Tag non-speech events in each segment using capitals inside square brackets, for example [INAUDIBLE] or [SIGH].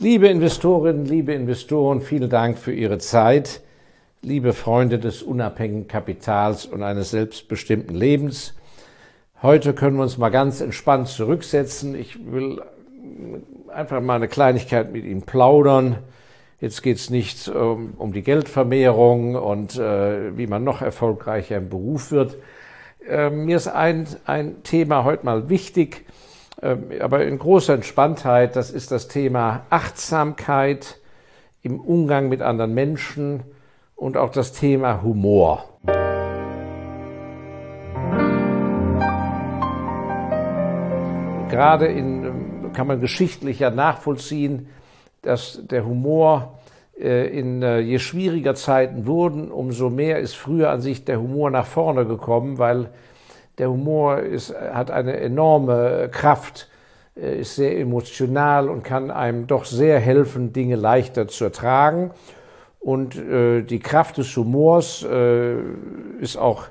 Liebe Investorinnen, liebe Investoren, vielen Dank für Ihre Zeit. Liebe Freunde des unabhängigen Kapitals und eines selbstbestimmten Lebens. Heute können wir uns mal ganz entspannt zurücksetzen. Ich will einfach mal eine Kleinigkeit mit Ihnen plaudern. Jetzt geht es nicht um, um, die Geldvermehrung und äh, wie man noch erfolgreicher im Beruf wird. Äh, mir ist ein, ein Thema heute mal wichtig ähm, aber in großer Entspanntheit. Das ist das Thema Achtsamkeit im Umgang mit anderen Menschen und auch das Thema Humor. Gerade in, ähm, kann man geschichtlich ja nachvollziehen, dass der Humor äh, in äh, je schwieriger Zeiten wurden, umso mehr ist früher an sich der Humor nach vorne gekommen, weil der Humor ist, hat eine enorme Kraft, äh, ist sehr emotional und kann einem doch sehr helfen, Dinge leichter zu ertragen. Und äh, die Kraft des Humors äh, ist auch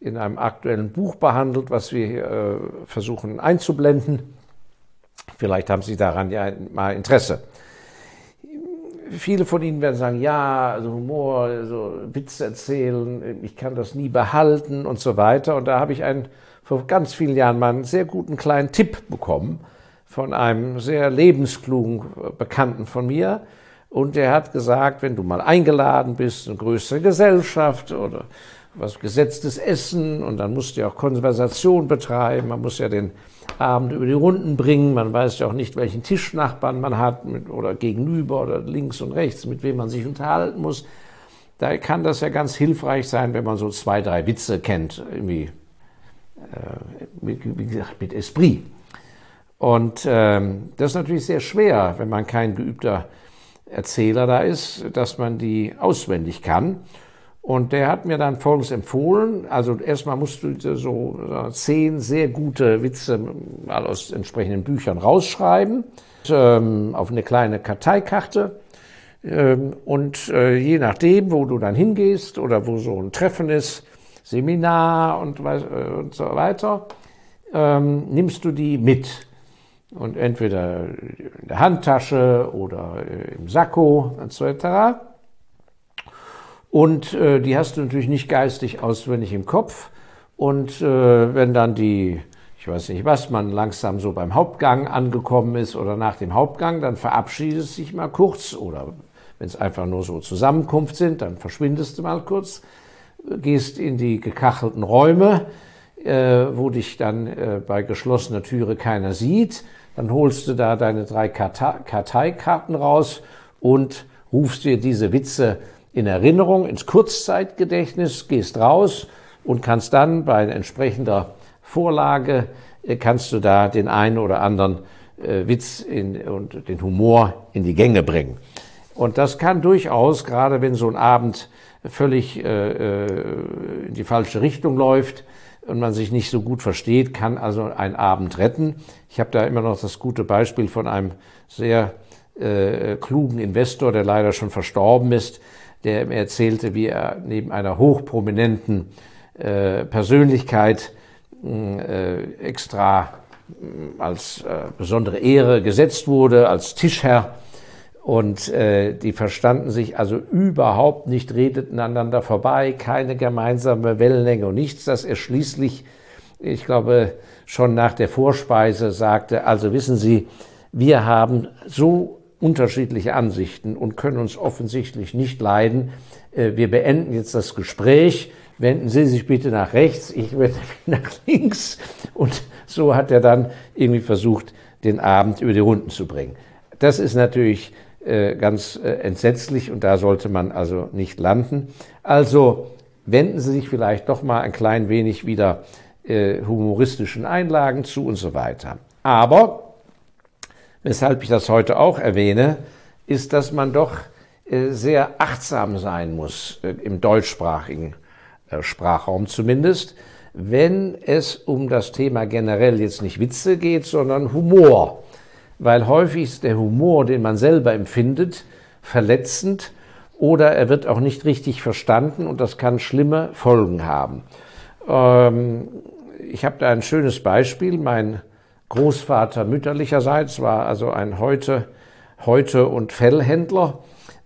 in einem aktuellen Buch behandelt, was wir äh, versuchen einzublenden. Vielleicht haben Sie daran ja mal Interesse viele von Ihnen werden sagen, ja, also Humor, so Witze erzählen, ich kann das nie behalten und so weiter. Und da habe ich einen, vor ganz vielen Jahren mal einen sehr guten kleinen Tipp bekommen von einem sehr lebensklugen Bekannten von mir. Und der hat gesagt, wenn du mal eingeladen bist, eine größere Gesellschaft oder was gesetztes Essen und dann musst du ja auch Konversation betreiben, man muss ja den Abend über die Runden bringen. Man weiß ja auch nicht, welchen Tischnachbarn man hat mit, oder gegenüber oder links und rechts, mit wem man sich unterhalten muss. Da kann das ja ganz hilfreich sein, wenn man so zwei, drei Witze kennt, irgendwie, äh, mit, wie gesagt, mit Esprit. Und ähm, das ist natürlich sehr schwer, wenn man kein geübter Erzähler da ist, dass man die auswendig kann. Und der hat mir dann Folgendes empfohlen. Also erstmal musst du so zehn sehr gute Witze aus entsprechenden Büchern rausschreiben, ähm, auf eine kleine Karteikarte. Ähm, und äh, je nachdem, wo du dann hingehst oder wo so ein Treffen ist, Seminar und, äh, und so weiter, ähm, nimmst du die mit. Und entweder in der Handtasche oder äh, im Sakko etc. Und äh, die hast du natürlich nicht geistig auswendig im Kopf. Und äh, wenn dann die, ich weiß nicht was, man langsam so beim Hauptgang angekommen ist oder nach dem Hauptgang, dann verabschiedest du dich mal kurz. Oder wenn es einfach nur so Zusammenkunft sind, dann verschwindest du mal kurz, gehst in die gekachelten Räume, äh, wo dich dann äh, bei geschlossener Türe keiner sieht. Dann holst du da deine drei Karteikarten raus und rufst dir diese Witze in Erinnerung, ins Kurzzeitgedächtnis, gehst raus und kannst dann bei entsprechender Vorlage, äh, kannst du da den einen oder anderen äh, Witz in, und den Humor in die Gänge bringen. Und das kann durchaus, gerade wenn so ein Abend völlig äh, äh, in die falsche Richtung läuft und man sich nicht so gut versteht, kann also ein Abend retten. Ich habe da immer noch das gute Beispiel von einem sehr äh, klugen Investor, der leider schon verstorben ist, der mir erzählte, wie er neben einer hochprominenten äh, Persönlichkeit äh, extra äh, als besondere Ehre gesetzt wurde, als Tischherr. Und äh, die verstanden sich also überhaupt nicht, redeten aneinander vorbei, keine gemeinsame Wellenlänge und nichts, dass er schließlich, ich glaube, schon nach der Vorspeise sagte, also wissen Sie, wir haben so unterschiedliche Ansichten und können uns offensichtlich nicht leiden. Äh, wir beenden jetzt das Gespräch. Wenden Sie sich bitte nach rechts, ich wende mich [LAUGHS] nach links. Und so hat er dann irgendwie versucht, den Abend über die Runden zu bringen. Das ist natürlich äh, ganz äh, entsetzlich und da sollte man also nicht landen. Also wenden Sie sich vielleicht doch mal ein klein wenig wieder humoristischen Einlagen zu und so weiter. Aber weshalb ich das heute auch erwähne, ist, dass man doch äh, sehr achtsam sein muss, äh, im deutschsprachigen äh, Sprachraum zumindest, wenn es um das Thema generell jetzt nicht Witze geht, sondern Humor. Weil häufig ist der Humor, den man selber empfindet, verletzend oder er wird auch nicht richtig verstanden und das kann schlimme Folgen haben. Ähm, ich habe da ein schönes Beispiel. Mein Großvater mütterlicherseits war also ein heute Häute- und Fellhändler,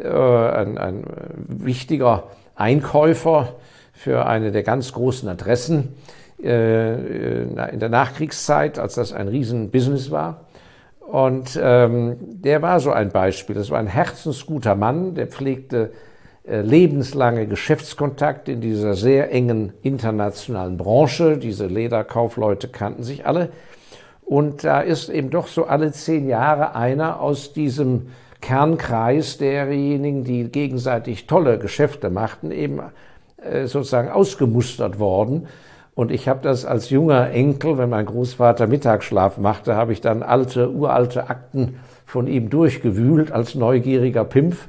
äh, ein, ein wichtiger Einkäufer für eine der ganz großen Adressen äh, in der Nachkriegszeit, als das ein Riesenbusiness war. Und ähm, der war so ein Beispiel. Das war ein herzensguter Mann, der pflegte äh, lebenslange Geschäftskontakte in dieser sehr engen internationalen Branche. Diese Lederkaufleute kannten sich alle. Und da ist eben doch so alle zehn Jahre einer aus diesem Kernkreis derjenigen, die gegenseitig tolle Geschäfte machten, eben äh, sozusagen ausgemustert worden. Und ich habe das als junger Enkel, wenn mein Großvater Mittagsschlaf machte, habe ich dann alte, uralte Akten von ihm durchgewühlt als neugieriger Pimpf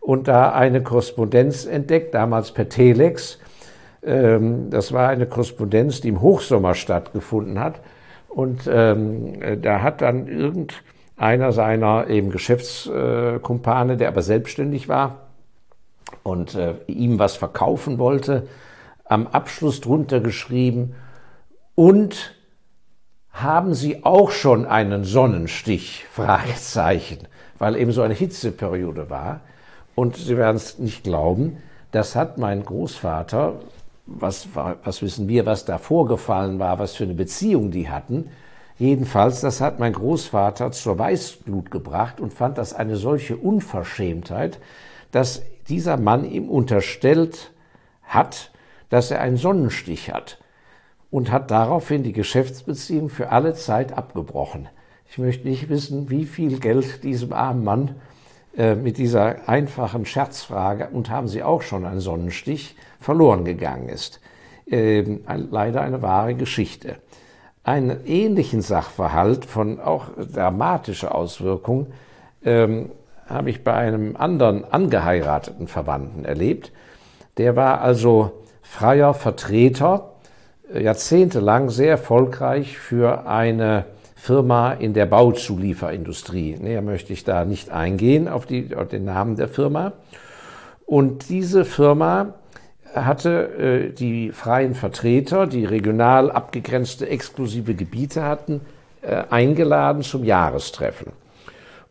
und da eine Korrespondenz entdeckt, damals per Telex. Ähm, das war eine Korrespondenz, die im Hochsommer stattgefunden hat. Und ähm, da hat dann irgendeiner seiner eben Geschäftskumpane, der aber selbstständig war und äh, ihm was verkaufen wollte, am Abschluss drunter geschrieben, und haben Sie auch schon einen Sonnenstich? [LAUGHS] Fragezeichen, weil eben so eine Hitzeperiode war. Und Sie werden es nicht glauben, das hat mein Großvater, was, was wissen wir, was da vorgefallen war, was für eine Beziehung die hatten. Jedenfalls, das hat mein Großvater zur Weißglut gebracht und fand das eine solche Unverschämtheit, dass dieser Mann ihm unterstellt hat, dass er einen Sonnenstich hat und hat daraufhin die Geschäftsbeziehung für alle Zeit abgebrochen. Ich möchte nicht wissen, wie viel Geld diesem armen Mann mit dieser einfachen Scherzfrage und haben Sie auch schon einen Sonnenstich verloren gegangen ist. Ähm, leider eine wahre Geschichte. Einen ähnlichen Sachverhalt von auch dramatischer Auswirkung ähm, habe ich bei einem anderen angeheirateten Verwandten erlebt. Der war also freier Vertreter, äh, jahrzehntelang sehr erfolgreich für eine Firma in der Bauzulieferindustrie. Näher möchte ich da nicht eingehen auf, die, auf den Namen der Firma. Und diese Firma hatte äh, die freien Vertreter, die regional abgegrenzte exklusive Gebiete hatten, äh, eingeladen zum Jahrestreffen.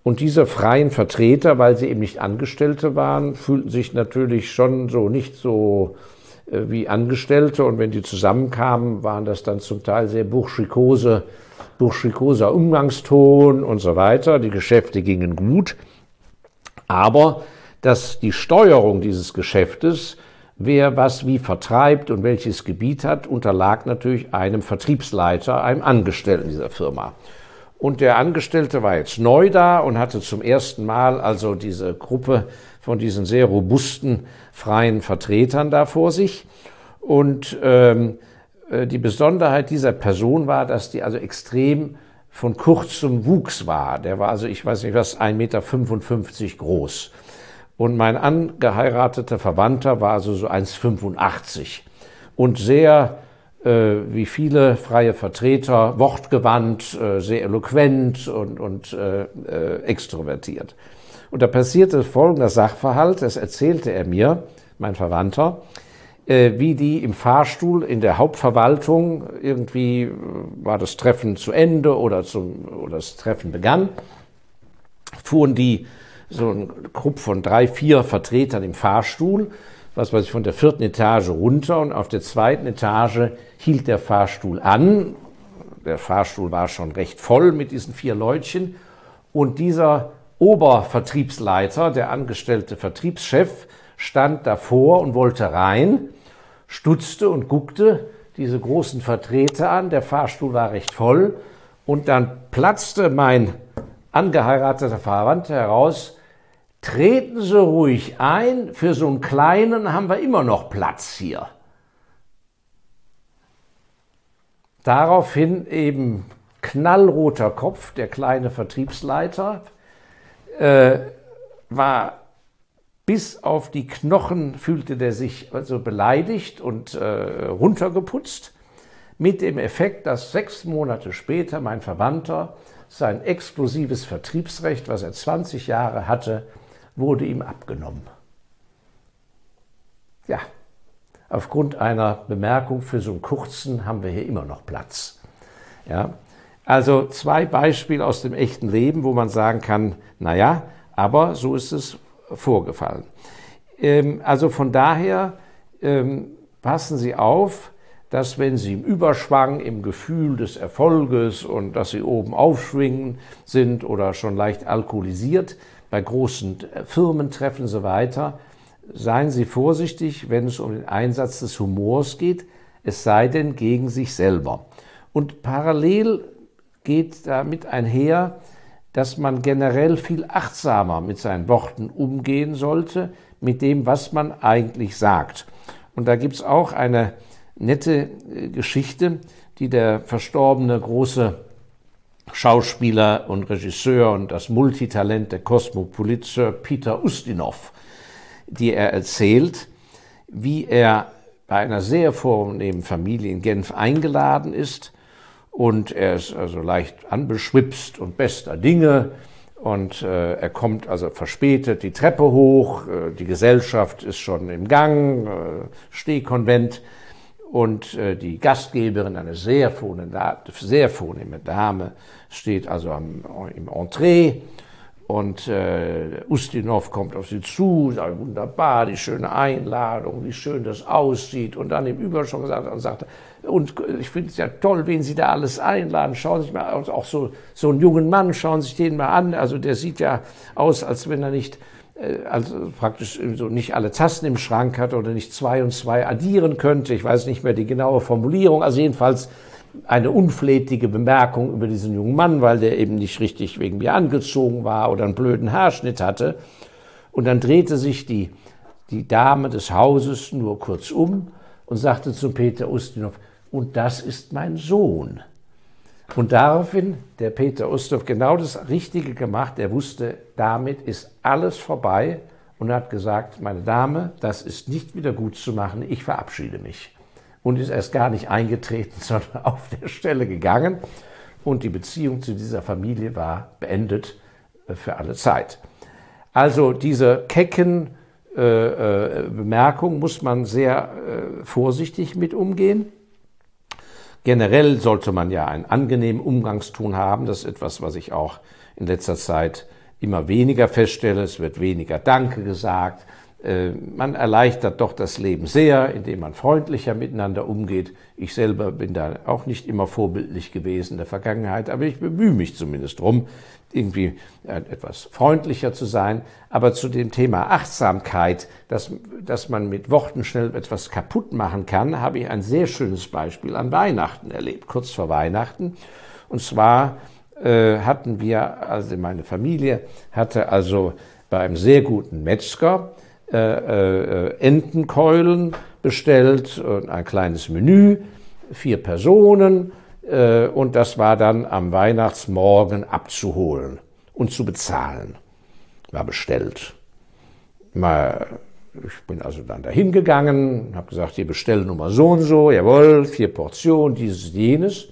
Und diese freien Vertreter, weil sie eben nicht Angestellte waren, fühlten sich natürlich schon so nicht so äh, wie Angestellte. Und wenn die zusammenkamen, waren das dann zum Teil sehr burschikose, burschikoser Umgangston und so weiter. Die Geschäfte gingen gut. Aber dass die Steuerung dieses Geschäftes, wer was wie vertreibt und welches Gebiet hat, unterlag natürlich einem Vertriebsleiter, einem Angestellten dieser Firma. Und der Angestellte war jetzt neu da und hatte zum ersten Mal also diese Gruppe von diesen sehr robusten freien Vertretern da vor sich. Und ähm, äh, die Besonderheit dieser Person war, dass die also extrem von kurzem Wuchs war. Der war also, ich weiß nicht was, 1,55 Meter groß. Und mein angeheirateter Verwandter war also so 1,85 und sehr, äh, wie viele freie Vertreter, wortgewandt, äh, sehr eloquent und, und äh, äh extrovertiert. Und da passierte folgender Sachverhalt, das erzählte er mir, mein Verwandter, äh, wie die im Fahrstuhl in der Hauptverwaltung, irgendwie äh, war das Treffen zu Ende oder, zum, oder das Treffen begann, fuhren die so ein Grupp von drei, vier Vertretern im Fahrstuhl, was weiß ich, von der vierten Etage runter und auf der zweiten Etage hielt der Fahrstuhl an. Der Fahrstuhl war schon recht voll mit diesen vier Leutchen und dieser Obervertriebsleiter, der angestellte Vertriebschef, stand davor und wollte rein, stutzte und guckte diese großen Vertreter an. Der Fahrstuhl war recht voll und dann platzte mein angeheirateter Verwandter heraus, treten Sie ruhig ein, für so einen kleinen haben wir immer noch Platz hier. Daraufhin eben knallroter Kopf, der kleine Vertriebsleiter, äh, war bis auf die Knochen fühlte der sich also beleidigt und äh, runtergeputzt, mit dem Effekt, dass sechs Monate später mein Verwandter sein exklusives Vertriebsrecht, was er 20 Jahre hatte, wurde ihm abgenommen. Ja, aufgrund einer Bemerkung für so einen kurzen haben wir hier immer noch Platz. Ja, Also zwei Beispiele aus dem echten Leben, wo man sagen kann, naja, aber so ist es vorgefallen. Ähm, also von daher ähm, passen Sie auf, dass wenn Sie im Überschwang, im Gefühl des Erfolges und dass Sie oben aufschwingen sind oder schon leicht alkoholisiert, bei großen Firmentreffen und so weiter, seien Sie vorsichtig, wenn es um den Einsatz des Humors geht, es sei denn gegen sich selber. Und parallel geht damit einher, dass man generell viel achtsamer mit seinen Worten umgehen sollte, mit dem, was man eigentlich sagt. Und da gibt es auch eine nette äh, Geschichte, die der verstorbene große Schauspieler und Regisseur und das Multitalent der Kosmopolit Sir Peter Ustinov, die er erzählt, wie er bei einer sehr vornehmen Familie in Genf eingeladen ist und er ist also leicht anbeschwipst und bester Dinge. Und äh, er kommt also verspätet die Treppe hoch, äh, die Gesellschaft ist schon im Gang, äh, Stehkonvent. Und äh, die Gastgeberin, eine sehr vornehme, sehr vornehme Dame, steht also am, im Entree und äh, Ustinov kommt auf sie zu, sagt, wunderbar, die schöne Einladung, wie schön das aussieht. Und dann im Überschau gesagt und sagte, und ich finde es ja toll, wen Sie da alles einladen. Schauen Sie sich mal, auch so, so einen jungen Mann, schauen Sie sich den mal an. Also der sieht ja aus, als wenn er nicht äh, also praktisch so nicht alle Tasten im Schrank hat oder nicht zwei und zwei addieren könnte. Ich weiß nicht mehr die genaue Formulierung. Also jedenfalls eine unflätige Bemerkung über diesen jungen Mann, weil der eben nicht richtig wegen mir angezogen war oder einen blöden Haarschnitt hatte. Und dann drehte sich die, die Dame des Hauses nur kurz um und sagte zu Peter Ustinov, und das ist mein Sohn. Und daraufhin der Peter Ustinov genau das Richtige gemacht. Er wusste, damit ist alles vorbei und hat gesagt, meine Dame, das ist nicht wieder gut zu machen, ich verabschiede mich und ist erst gar nicht eingetreten, [LAUGHS] sondern auf der Stelle gegangen. Und die Beziehung zu dieser Familie war beendet äh, für alle Zeit. Also diese kecken äh, äh, Bemerkung muss man sehr äh, vorsichtig mit umgehen. Generell sollte man ja einen angenehmen Umgangston haben. Das ist etwas, was ich auch in letzter Zeit immer weniger feststelle. Es wird weniger Danke gesagt. Äh, man erleichtert doch das Leben sehr, indem man freundlicher miteinander umgeht. Ich selber bin da auch nicht immer vorbildlich gewesen in der Vergangenheit, aber ich bemühe mich zumindest drum, irgendwie äh, etwas freundlicher zu sein. Aber zu dem Thema Achtsamkeit, dass, dass man mit Worten schnell etwas kaputt machen kann, habe ich ein sehr schönes Beispiel an Weihnachten erlebt, kurz vor Weihnachten. Und zwar äh, hatten wir, also meine Familie hatte also bei einem sehr guten Metzger äh, äh, Entenkeulen bestellt ein kleines Menü, vier Personen äh, und das war dann am Weihnachtsmorgen abzuholen und zu bezahlen. War bestellt. Mal, ich bin also dann dahin gegangen, habe gesagt, hier Bestellnummer so und so, jawohl, vier Portionen, dieses, jenes.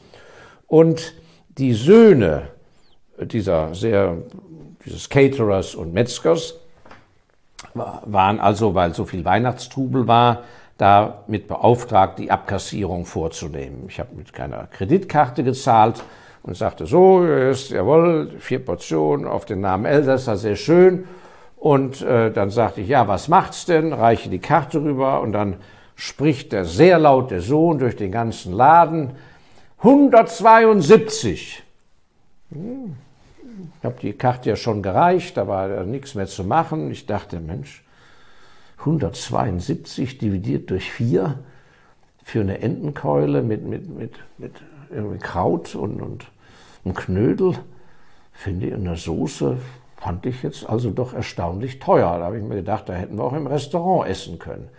Und die Söhne dieser sehr, dieses Caterers und Metzgers waren also, weil so viel Weihnachtstrubel war, damit beauftragt, die Abkassierung vorzunehmen. Ich habe mit keiner Kreditkarte gezahlt und sagte so, ist jawohl, vier Portionen auf den Namen Elsässer, sehr schön. Und äh, dann sagte ich, ja, was macht's denn? Reiche die Karte rüber und dann spricht der sehr laut der Sohn durch den ganzen Laden. 172. Hm. Ich habe die Karte ja schon gereicht, da war nichts mehr zu machen. Ich dachte, Mensch, 172 dividiert durch 4 für eine Entenkeule mit, mit, mit, mit irgendwie Kraut und, und einem Knödel, finde ich, in der Soße fand ich jetzt also doch erstaunlich teuer. Da habe ich mir gedacht, da hätten wir auch im Restaurant essen können.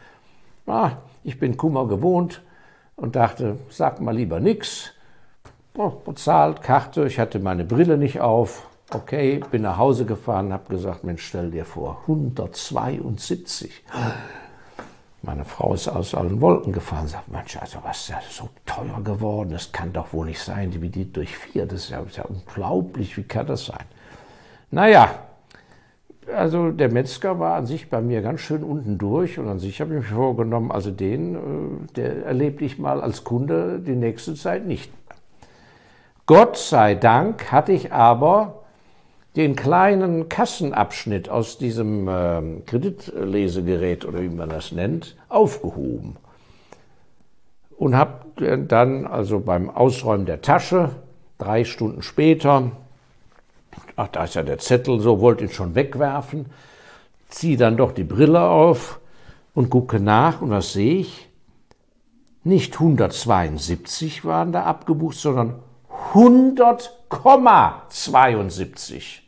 Ah, ich bin Kummer gewohnt und dachte, sag mal lieber nix. Oh, bezahlt, Karte, ich hatte meine Brille nicht auf, Okay, bin nach Hause gefahren, habe gesagt, Mensch, stell dir vor, 172. Meine Frau ist aus allen Wolken gefahren, sagt, Mensch, also was ist ja so teuer geworden, das kann doch wohl nicht sein, dividiert durch vier, das ist ja, ist ja unglaublich, wie kann das sein? Naja, also der Metzger war an sich bei mir ganz schön unten durch und an sich habe ich mir vorgenommen, also den, äh, der erlebe ich mal als Kunde die nächste Zeit nicht. Gott sei Dank hatte ich aber den kleinen Kassenabschnitt aus diesem äh, Kreditlesegerät oder wie man das nennt, aufgehoben. Und habe dann also beim Ausräumen der Tasche, drei Stunden später, ach, da ist ja der Zettel, so wollte ihn schon wegwerfen, ziehe dann doch die Brille auf und gucke nach und was sehe ich? Nicht 172 waren da abgebucht, sondern 100,72.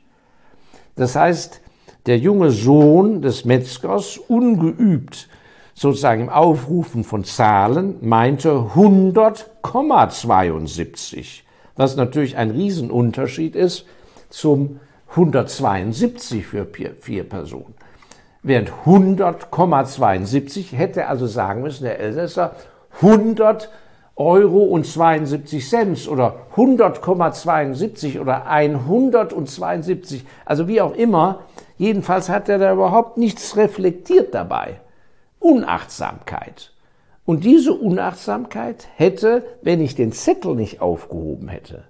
Das heißt, der junge Sohn des Metzgers, ungeübt sozusagen im Aufrufen von Zahlen, meinte 100,72, was natürlich ein Riesenunterschied ist zum 172 für vier Personen. Während 100,72 hätte also sagen müssen, der Elsässer 100 Euro und 72 Cent oder 100,72 oder 172, also wie auch immer. Jedenfalls hat er da überhaupt nichts reflektiert dabei. Unachtsamkeit. Und diese Unachtsamkeit hätte, wenn ich den Zettel nicht aufgehoben hätte,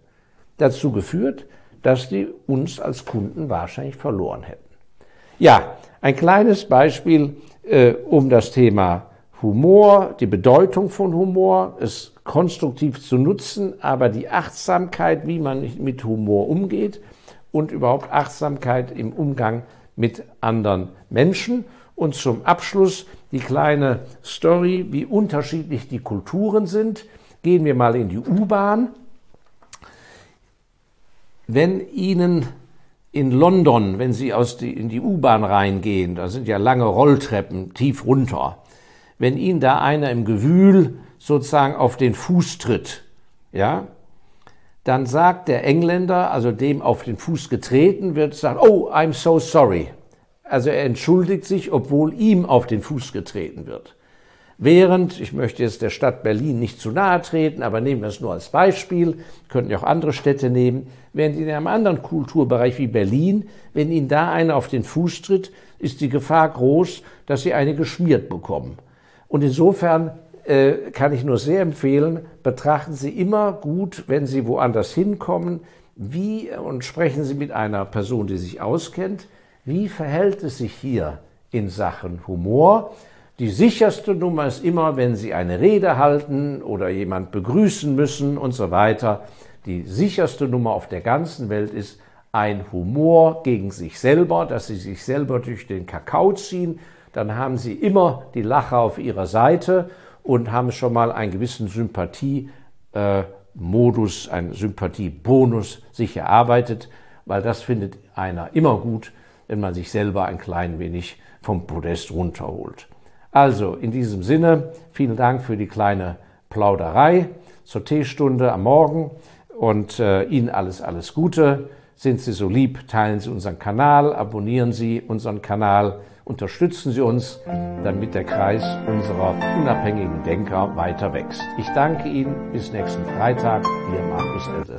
dazu geführt, dass die uns als Kunden wahrscheinlich verloren hätten. Ja, ein kleines Beispiel, äh, um das Thema Humor, die Bedeutung von Humor, es konstruktiv zu nutzen, aber die Achtsamkeit, wie man mit Humor umgeht und überhaupt Achtsamkeit im Umgang mit anderen Menschen. Und zum Abschluss die kleine Story, wie unterschiedlich die Kulturen sind. Gehen wir mal in die U-Bahn. Wenn Ihnen in London, wenn Sie aus die, in die U-Bahn reingehen, da sind ja lange Rolltreppen tief runter, wenn Ihnen da einer im Gewühl sozusagen auf den Fuß tritt, ja, dann sagt der Engländer, also dem auf den Fuß getreten wird, sagt, oh, I'm so sorry. Also er entschuldigt sich, obwohl ihm auf den Fuß getreten wird. Während, ich möchte jetzt der Stadt Berlin nicht zu nahe treten, aber nehmen wir es nur als Beispiel, könnten ja auch andere Städte nehmen, während in einem anderen Kulturbereich wie Berlin, wenn Ihnen da einer auf den Fuß tritt, ist die Gefahr groß, dass Sie eine geschmiert bekommen. Und insofern äh, kann ich nur sehr empfehlen, betrachten Sie immer gut, wenn Sie woanders hinkommen, wie und sprechen Sie mit einer Person, die sich auskennt, wie verhält es sich hier in Sachen Humor. Die sicherste Nummer ist immer, wenn Sie eine Rede halten oder jemand begrüßen müssen und so weiter. Die sicherste Nummer auf der ganzen Welt ist ein Humor gegen sich selber, dass Sie sich selber durch den Kakao ziehen. Dann haben Sie immer die Lacher auf Ihrer Seite und haben schon mal einen gewissen Sympathiemodus, äh, einen Sympathiebonus sich erarbeitet, weil das findet einer immer gut, wenn man sich selber ein klein wenig vom Podest runterholt. Also in diesem Sinne, vielen Dank für die kleine Plauderei zur Teestunde am Morgen und äh, Ihnen alles, alles Gute. Sind Sie so lieb, teilen Sie unseren Kanal, abonnieren Sie unseren Kanal Unterstützen Sie uns, damit der Kreis unserer unabhängigen Denker weiter wächst. Ich danke Ihnen. Bis nächsten Freitag. Ihr Markus Elsässer.